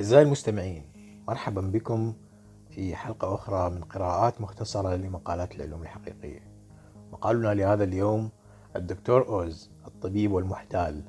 أعزائي المستمعين مرحبا بكم في حلقة أخرى من قراءات مختصرة لمقالات العلوم الحقيقية. مقالنا لهذا اليوم الدكتور أوز الطبيب والمحتال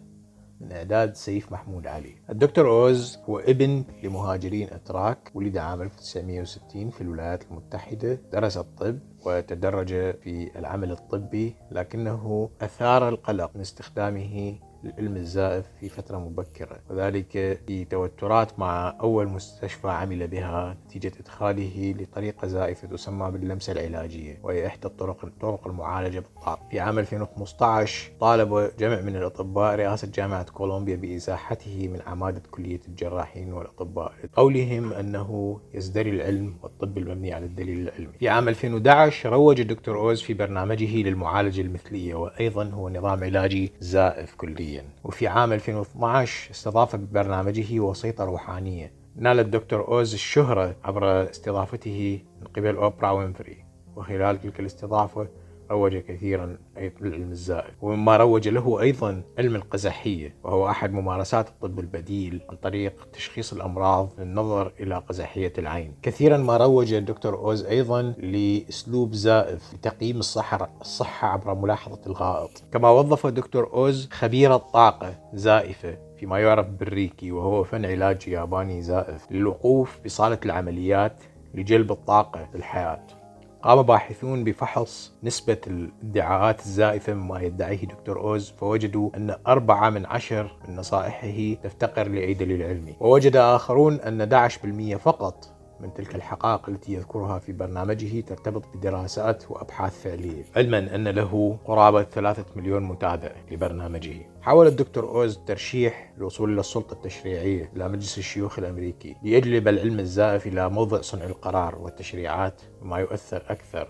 من إعداد سيف محمود علي. الدكتور أوز هو ابن لمهاجرين أتراك ولد عام 1960 في الولايات المتحدة درس الطب وتدرج في العمل الطبي لكنه أثار القلق من استخدامه للعلم الزائف في فترة مبكرة وذلك في توترات مع أول مستشفى عمل بها نتيجة إدخاله لطريقة زائفة تسمى باللمسة العلاجية وهي إحدى الطرق طرق المعالجة بالطاقة. في عام 2015 طالب جمع من الأطباء رئاسة جامعة كولومبيا بإزاحته من عمادة كلية الجراحين والأطباء. لقولهم أنه يزدري العلم والطب المبني على الدليل العلمي. في عام 2011 روج الدكتور أوز في برنامجه للمعالجة المثلية وأيضا هو نظام علاجي زائف كليا سياسيا وفي عام 2012 استضاف ببرنامجه وسيطة روحانية. نال الدكتور أوز الشهرة عبر استضافته من قبل أوبرا وينفري. وخلال تلك الاستضافة روج كثيرا للعلم الزائف. ومما روج له أيضا علم القزحية وهو أحد ممارسات الطب البديل عن طريق تشخيص الأمراض للنظر إلى قزحية العين. كثيرا ما روج الدكتور أوز أيضا لأسلوب زائف لتقييم الصحة, الصحة عبر ملاحظة الغائط. كما وظف الدكتور أوز خبير الطاقة زائفة فيما يعرف بالريكي وهو فن علاج ياباني زائف للوقوف بصالة العمليات لجلب الطاقة للحياة قام باحثون بفحص نسبة الادعاءات الزائفة مما يدعيه دكتور أوز فوجدوا أن أربعة من عشر من نصائحه تفتقر لأي دليل علمي. ووجد آخرون أن 11% فقط من تلك الحقائق التي يذكرها في برنامجه ترتبط بدراسات وأبحاث فعلية. علما أن له قرابة ثلاثة مليون متابع لبرنامجه. حاول الدكتور أوز ترشيح الوصول إلى السلطة التشريعية إلى مجلس الشيوخ الأمريكي ليجلب العلم الزائف إلى موضع صنع القرار والتشريعات وما يؤثر أكثر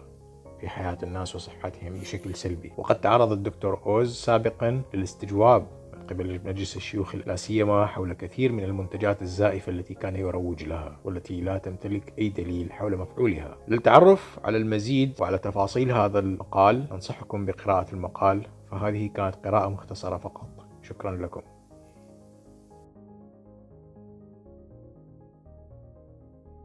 في حياة الناس وصحتهم بشكل سلبي. وقد تعرض الدكتور أوز سابقا للاستجواب قبل مجلس الشيوخ لا سيما حول كثير من المنتجات الزائفة التي كان يروج لها والتي لا تمتلك أي دليل حول مفعولها. للتعرف على المزيد وعلى تفاصيل هذا المقال أنصحكم بقراءة المقال فهذه كانت قراءة مختصرة فقط. شكرا لكم.